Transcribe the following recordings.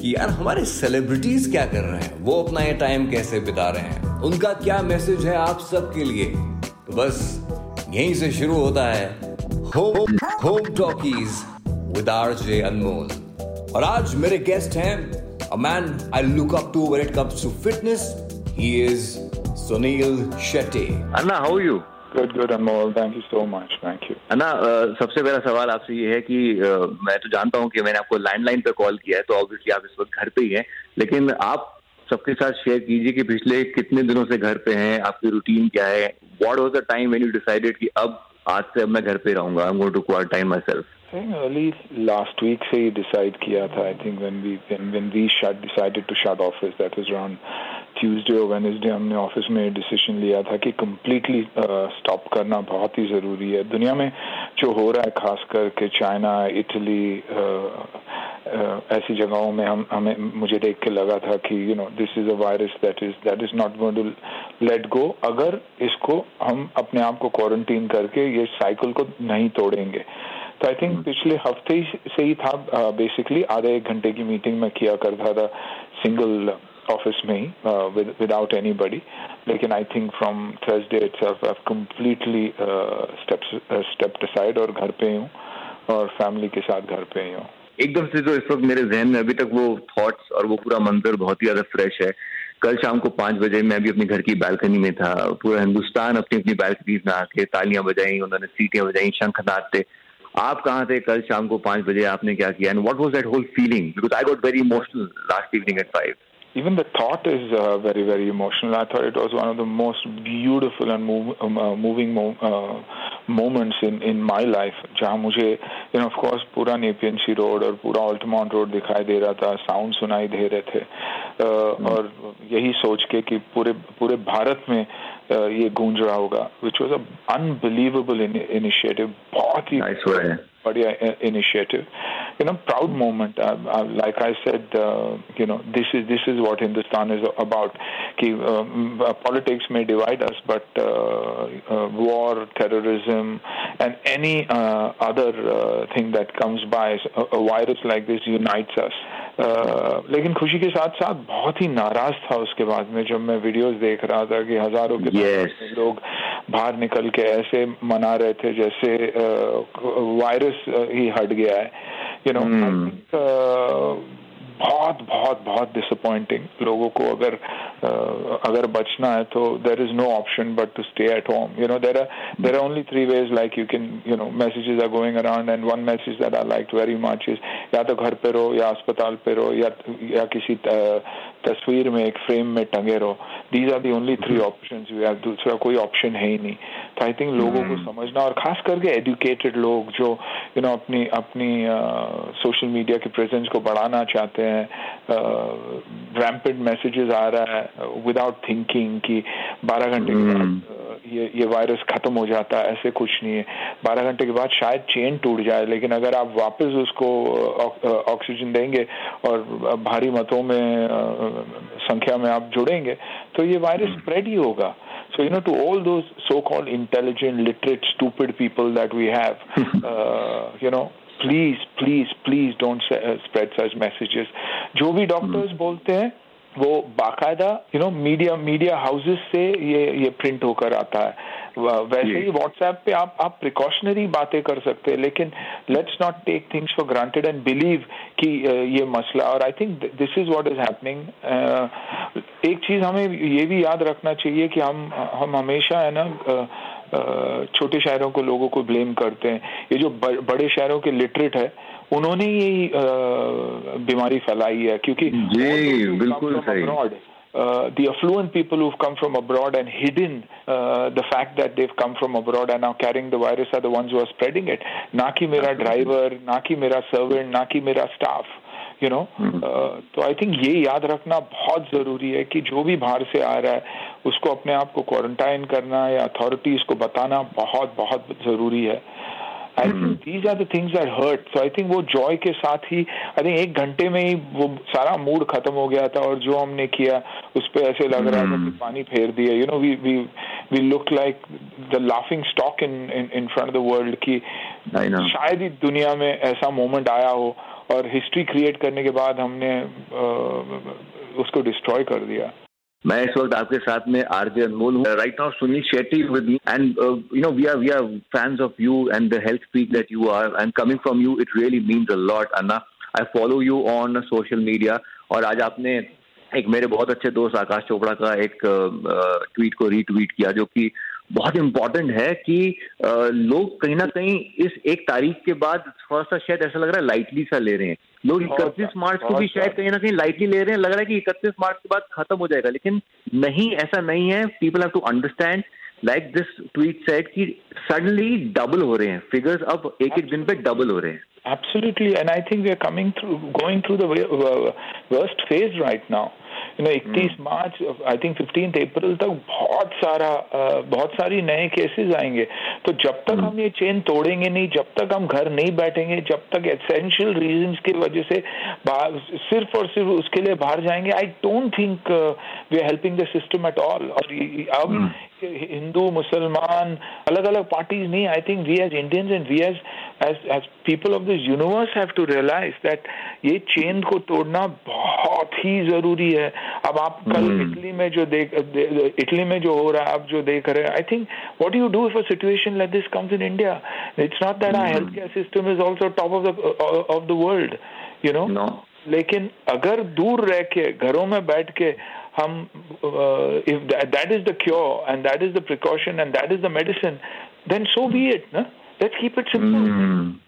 कि यार हमारे सेलिब्रिटीज क्या कर रहे हैं? वो अपना ये टाइम कैसे बिता रहे हैं? उनका क्या मैसेज है आप सबके लिए? तो बस, यहीं से शुरू होता है home home talkies with RJ Anmol और आज मेरे गेस्ट हैं a man I look up to when it comes to fitness he is Suniel Shetty Anna how you Good, good Anmol thank you so much thank you Anna सबसे पहला सवाल आपसे ये है कि uh, मैं तो जानता हूँ कि मैंने आपको लैंडलाइन पे कॉल किया है तो ऑब्वियसली आप इस वक्त घर पे ही हैं लेकिन आप सबके साथ शेयर कीजिए कि पिछले कितने दिनों से घर पे हैं आपकी रूटीन क्या है? What was the time when you decided कि अब आज से अब मैं घर पे रहूँगा? I am going to quarantine my self Think early last week से ही decide किया था. Around Tuesday or Wednesday हमने ऑफ़िस में डिसीज़न लिया था कि completely स्टॉप करना बहुत ही ज़रूरी है. दुनिया में जो हो रहा है खास करके चाइना, इटली ऐसी जगहों में हम हमें मुझे देख के लगा था कि you know this is a virus that is that is not going to let go अगर इसको हम अपने आप को क्वारंटीन करके ये साइकिल को नहीं तोड़ेंगे तो आई थिंक पिछले हफ़्ते ही से ही था बेसिकली आधे एक घंटे की मीटिंग में किया करता था सिंगल ऑफ़िस में ही विदाउट एनी बडी लेकिन I think from Thursday completely steps step decide और घर पे हूँ और फैमिली के साथ घर पे ही हूँ। एकदम से जो इस वक्त मेरे जहन में अभी तक वो थॉट्स और वो पूरा मंजर बहुत ही ज़्यादा फ्रेश है। कल शाम को पाँच बजे मैं भी अपने घर की बालकनी में था। पूरा हिंदुस्तान अपनी अपनी बालकनीज में आके तालियाँ बजाई उन्होंने सीटियाँ बजाई शंखनाद थे आप कहाँ थे? कल शाम को पाँच बजे आपने क्या किया? And what was that whole feeling because I got very emotional last evening at five even the thought is uh, very very emotional i thought it was one of the most beautiful and move, um, uh, moving mo- uh, moments in in my life जहाँ मुझे you know of course पूरा नेपियनसी road और पूरा अल्टमाउंट road दिखाई दे रहा था sound सुनाई दे रहे थे uh, और यही सोच के कि पूरे पूरे भारत में uh, ये गूंज रहा होगा विच वॉज अनबिलीवेबल इनिशिएटिव बहुत ही Nice way. बढ़िया initiative you know proud moment uh, uh, like i said uh, you know this is this is what hindustan is about ki, um, uh, politics may divide us but uh, uh, war terrorism and any uh, other uh, thing that comes by a, a virus like this unites us uh, लेकिन खुशी के साथ साथ बहुत ही नाराज था उसके बाद में जब मैं वीडियोस देख रहा था कि हजारों के Yes. लोग बाहर निकल के ऐसे मना रहे थे जैसे वायरस ही हट गया है यू नो Hmm. बहुत बहुत बहुत डिसअपॉइंटिंग लोगों को अगर अगर बचना है तो there is no option but to stay at home you know there are there are only three ways like you can you know messages are going around and one message that I like very much is या तो घर पे रहो, या अस्पताल पे रहो, या या किसी तस्वीर में एक फ्रेम में टंगे रहो. These are the only three option दूसरा कोई ऑप्शन है ही नहीं. तो आई थिंक लोगों को hmm. समझना और खास करके एजुकेटेड लोग जो यू नो अपनी अपनी सोशल मीडिया के प्रेजेंस को बढ़ाना चाहते हैं रैम्पेड मैसेजेस आ रहा है विदाउट थिंकिंग कि 12 घंटे के बाद hmm. ये ये वायरस खत्म हो जाता है ऐसे कुछ नहीं है बारह घंटे के बाद शायद चेन टूट जाए लेकिन अगर आप वापस उसको ऑक्सीजन देंगे और भारी मतों में संख्या में आप जुड़ेंगे तो ये वायरस स्प्रेड ही होगा So, you know, to all those so-called intelligent, literate, stupid people that we have, uh, you know, please, please, please don't uh, spread such messages. जो भी डॉक्टर्स बोलते हैं वो बाकायदा you know media media houses से ये ये print होकर आता है। वैसे ही व्हाट्सएप पे आप आप प्रिकॉशनरी बातें कर सकते हैं लेकिन let's not take things for granted and believe कि ये मसला और I think this is what is happening एक चीज़ हमें ये भी याद रखना चाहिए कि हम हम हमेशा है ना छोटे शहरों को लोगों को ब्लेम करते हैं। ये जो बड़े शहरों के लिटरेट है उन्होंने ये बीमारी फैलाई है क्योंकि जी बिल्कुल सही uh, the affluent people who've come from abroad and hidden uh, the fact that they've come from abroad and now carrying the virus are the ones who are spreading it. Na ki mera driver, na ki mera servant, na ki mera staff. You know तो I think ये याद रखना बहुत ज़रूरी है कि जो भी बाहर से आ रहा है उसको अपने आप को क्वारंटाइन करना या अथॉरिटीज को बताना बहुत बहुत ज़रूरी है I think these are the things are hurt so I think वो जॉय के साथ ही आई थिंक एक घंटे में ही वो सारा मूड खत्म हो गया था और जो हमने किया उस पर ऐसे लग रहा था कि hmm. पानी फेर दिया। You know we we we look like the laughing stock in in front the world की शायद ही दुनिया में ऐसा मोमेंट आया हो और हिस्ट्री क्रिएट करने के बाद हमने उसको डिस्ट्रॉय कर दिया। मैं इस वक्त आपके साथ में आरजे अनमोल हूँ। Right now Sunil Shetty with me and you know we are we are fans of you and the health speak that you are and coming from you it really means a lot Anna I follow you on social media और आज आपने एक मेरे बहुत अच्छे दोस्त आकाश चोपड़ा का एक ट्वीट uh, को रीट्वीट किया जो कि बहुत इंपॉर्टेंट है कि लोग कहीं ना कहीं इस एक तारीख के बाद थोड़ा सा शायद ऐसा लग रहा है लाइटली सा ले रहे हैं। लोग इकतीस मार्च को भी शायद कहीं ना कहीं लाइटली ले रहे हैं। लग रहा है कि इकतीस मार्च के बाद खत्म हो जाएगा लेकिन नहीं ऐसा नहीं है। People have to understand like this tweet set कि सडनली डबल हो रहे हैं। फिगर्स अब एक एक दिन पे डबल हो रहे हैं। Absolutely, and I think we are coming through, going through the worst phase right now. You know 31 March I think fifteen April तक बहुत सारा बहुत सारी नए केसेस आएँगे। तो जब तक hmm. हम ये चेन तोड़ेंगे नहीं जब तक हम घर नहीं बैठेंगे जब तक एसेंशियल रीजन की वजह से सिर्फ़ और सिर्फ़ उसके लिए बाहर जाएँगे I don't think we are helping the system at all और अब हिंदू मुसलमान अलग अलग पार्टीज़ नहीं I think we as Indians and we as as as people of this universe have to realise that ये चेन को तोड़ना बहुत ही ज़रूरी है। अब आप कल hmm. इटली में जो देख इटली में जो हो रहा है आप जो देख रहे हैं I think what you do if a situation like this comes in India it's not that our health care system is also top of the of the world you know लेकिन अगर दूर रह के घरों में बैठ के हम that is the cure and that is the precaution and that is the medicine then so be it ना let's keep it simple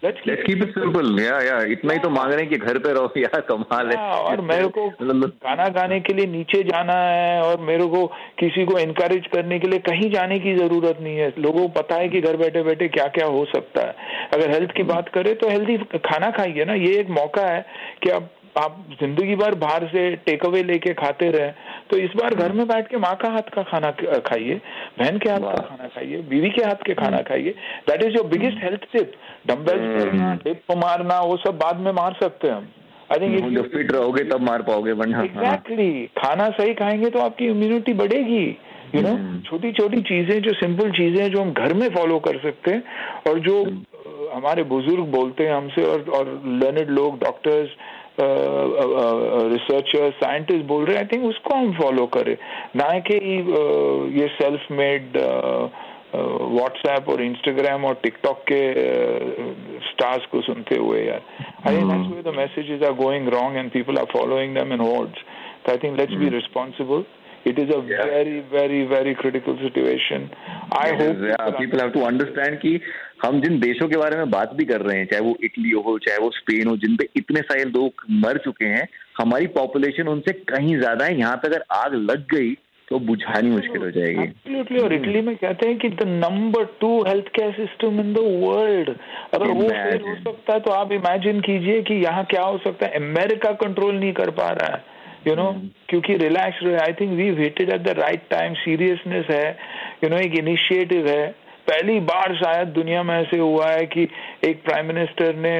let's let's keep it simple या या इतना ही तो मांग रहे हैं कि घर पे रहो। यार कमाल है। और मेरे को मतलब मतलब गाना गाने के लिए नीचे जाना है और मेरे को किसी को एनकरेज करने के लिए कहीं जाने की ज़रूरत नहीं है। लोगों को पता है कि घर बैठे बैठे क्या क्या हो सकता है। अगर हेल्थ की hmm. बात करें तो हेल्थी खाना खाइए ना। ये एक मौका है कि आप आप ज़िंदगी भर बाहर से टेक अवे लेके खाते रहे तो इस बार घर में बैठ के माँ का हाथ का खाना खाइए बहन के हाथ का खाना खाइए बीवी के हाथ के खाना खाइए। That is your biggest health tip dumbbells dip मारना वो सब बाद में मार सकते हैं हम। आई थिंक जब फिट रहोगे तब मार पाओगे एग्जैक्टली खाना सही खाएँगे तो आपकी इम्यूनिटी बढ़ेगी। यू नो छोटी छोटी चीज़ें जो सिंपल चीज़ें जो हम घर में फॉलो कर सकते हैं और जो हमारे बुज़ुर्ग बोलते हैं हमसे और और लर्नेड लोग डॉक्टर्स रिसर्चर साइंटिस्ट बोल रहे हैं आई थिंक उसको हम फॉलो करें. ना कि ये सेल्फ मेड व्हाट्सएप और इंस्टाग्राम और टिकटॉक के स्टार्स को सुनते हुए यार। I think the messages are going wrong and people are following them in hordes I think let's be be responsible. It is a Yeah. very very very critical situation. I It hope yeah, people people have to understand कि हम जिन देशों के बारे में बात भी कर रहे हैं चाहे वो इटली हो चाहे वो स्पेन हो जिन पे इतने सारे लोग मर चुके हैं हमारी पॉपुलेशन उनसे कहीं ज़्यादा है। यहाँ पे अगर आग लग गई तो बुझानी मुश्किल हो जाएगी. और इटली में कहते हैं कि the number two health care system in the world अगर वो फेल हो सकता है तो आप इमेजिन कीजिए कि यहाँ क्या हो सकता है। अमेरिका कंट्रोल नहीं कर पा रहा है। यू नो क्योंकि रिलैक्स रहे I think we waited at the right time seriousness है यू नो एक इनिशिएटिव है। पहली बार शायद दुनिया में ऐसे हुआ है कि एक प्राइम मिनिस्टर ने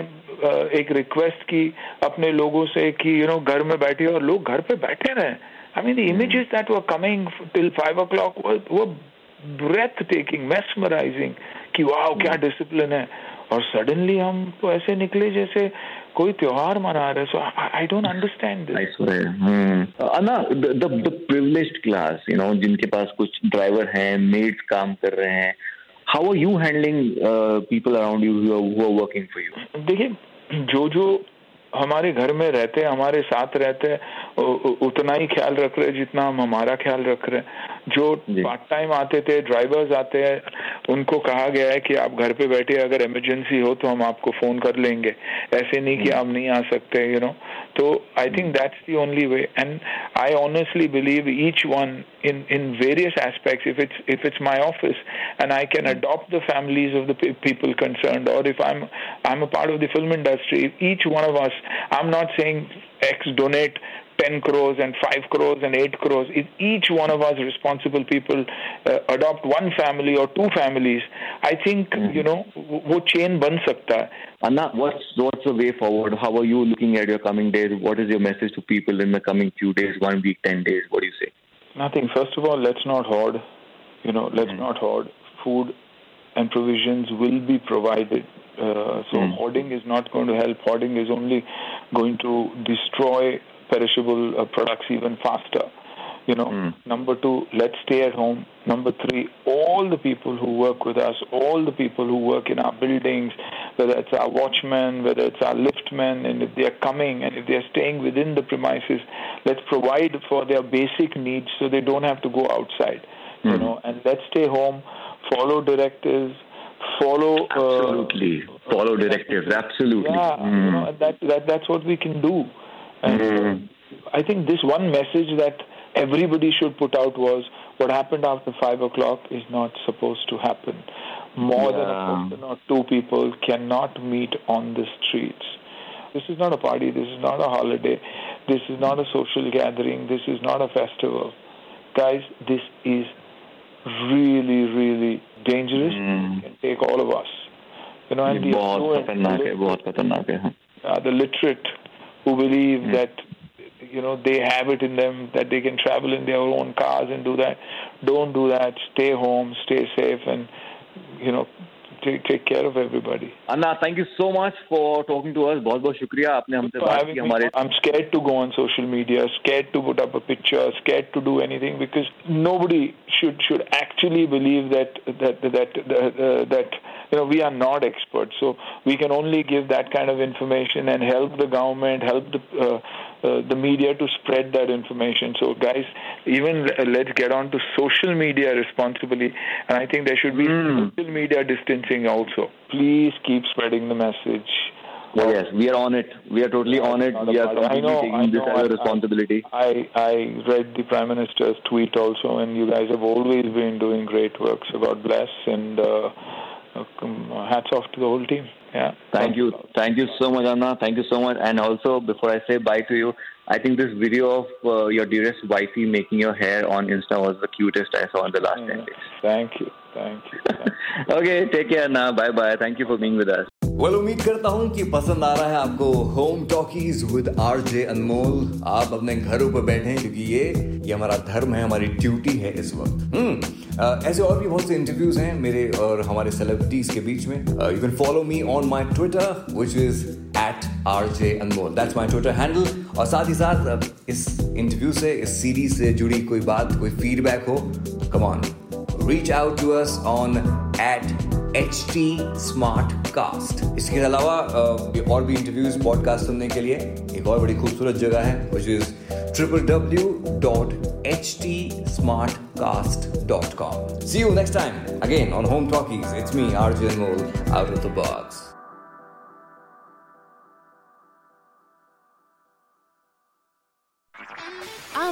एक रिक्वेस्ट की अपने लोगों से कि यू नो घर में बैठिए और लोग घर पे बैठे रहे। I mean the images that were coming till five o'clock वो ब्रेथ टेकिंग मेस्मराइजिंग कि वाह क्या डिसिप्लिन है? और सडनली हम तो ऐसे निकले जैसे कोई त्योहार मना रहे so I don't understand this and the the privilege class you know जिनके पास कुछ ड्राइवर हैं मेड्स काम कर रहे हैं how are you handling people around you who are working for you देखिए जो जो हमारे घर में रहते हैं हमारे साथ रहते हैं उतना ही ख्याल रख रहे जितना हम हमारा ख्याल रख रहे हैं। जो पार्ट टाइम आते थे ड्राइवर्स आते हैं उनको कहा गया है कि आप घर पे बैठे अगर इमरजेंसी हो तो हम आपको फ़ोन कर लेंगे। ऐसे नहीं कि आप नहीं आ सकते यू नो तो I think that's the only way and I honestly believe each one in in various aspect if it's if it's my office and I can adopt the families of the people concern और if I I am a part of the film industry each one of us I am not saying X donate 10 crores and 5 crores and 8 crores, if each one of us responsible people uh, adopt one family or two families, I think, mm-hmm. you know, wo chain ban sakta. Anna, what's, what's the way forward? How are you looking at your coming days? What is your message to people in the coming few days, one week, 10 days? What do you say? Nothing. First of all, let's not hoard. You know, let's mm-hmm. not hoard. Food and provisions will be provided. Uh, so mm. hoarding is not going to help. Hoarding is only going to destroy perishable uh, products even faster. You know, number two, let's stay at home. Number three, all the people who work with us, all the people who work in our buildings, whether it's our watchmen, whether it's our liftmen, and if they are coming and if they are staying within the premises, let's provide for their basic needs so they don't have to go outside. You know, and let's stay home, follow directives, follow. Uh, Absolutely. Follow directives. Absolutely. yeah, Hmm. you know, that, that that's what we can do. And uh, I think this one message that everybody should put out was what happened after five o'clock is not supposed to happen. More than a Yeah. person or two people cannot meet on the streets. This is not a party. This is not a holiday. This is not a social gathering. This is not a festival. Guys, this is really, really dangerous. Hmm. It can take all of us. You know, and ये the बहुत affluent, खतरनाक है बहुत खतरनाक है हाँ. uh, the literate who believe hmm. that you know they have it in them that they can travel in their own cars and do that. Don't do that. Stay home. Stay safe and you know take take care of everybody Anna thank you so much for talking to us बहुत बहुत शुक्रिया आपने हमसे for बात having की me. हमारे I'm scared to go on social media, scared to put up a picture, scared to do anything because nobody should should actually believe that that that that, uh, that you know we are not experts. So we can only give that kind of information and help the government, help the uh, uh, the media to spread that information. So guys, even uh, let's get on to social media responsibly, and I think there should be social media distancing also. Please keep spreading the message. Yes, we are on it. We are totally on it. We are completely know, taking I this as a responsibility. I I read the Prime Minister's tweet also, and you guys have always been doing great work. So God bless, and uh, uh, hats off to the whole team. Yeah. Thank you. Thank you so much, Anna. Thank you so much. And also, before I say bye to you, I think this video of uh, your dearest wifey making your hair on Insta was the cutest I saw in the last 10 days. Thank you. Thank you. Thank you. Okay, take care, Anna. Bye bye. Thank you for being with us. Well उम्मीद करता हूँ कि पसंद आ रहा है आपको Home Talkies with R J Anmol आप अपने घरों पर बैठे हैं क्योंकि ये ये हमारा धर्म है हमारी ड्यूटी है इस वक्त हम्म ऐसे और भी बहुत से इंटरव्यूज़ हैं मेरे और हमारे सेलिब्रिटीज के बीच में you can follow me on my Twitter which is at R J Anmol that's my Twitter handle और साथ ही साथ इस इंटरव्यू से इस सीरीज़ से जुड़ी कोई बात कोई फीडबैक हो come on reach out to us on at H T smart cast इसके अलावा और भी इंटरव्यूज़ पॉडकास्ट सुनने के लिए एक और बड़ी खूबसूरत जगह है which is triple W dot H T smart cast dot com see you next time again on Home Talkies it's me R Jen out of the box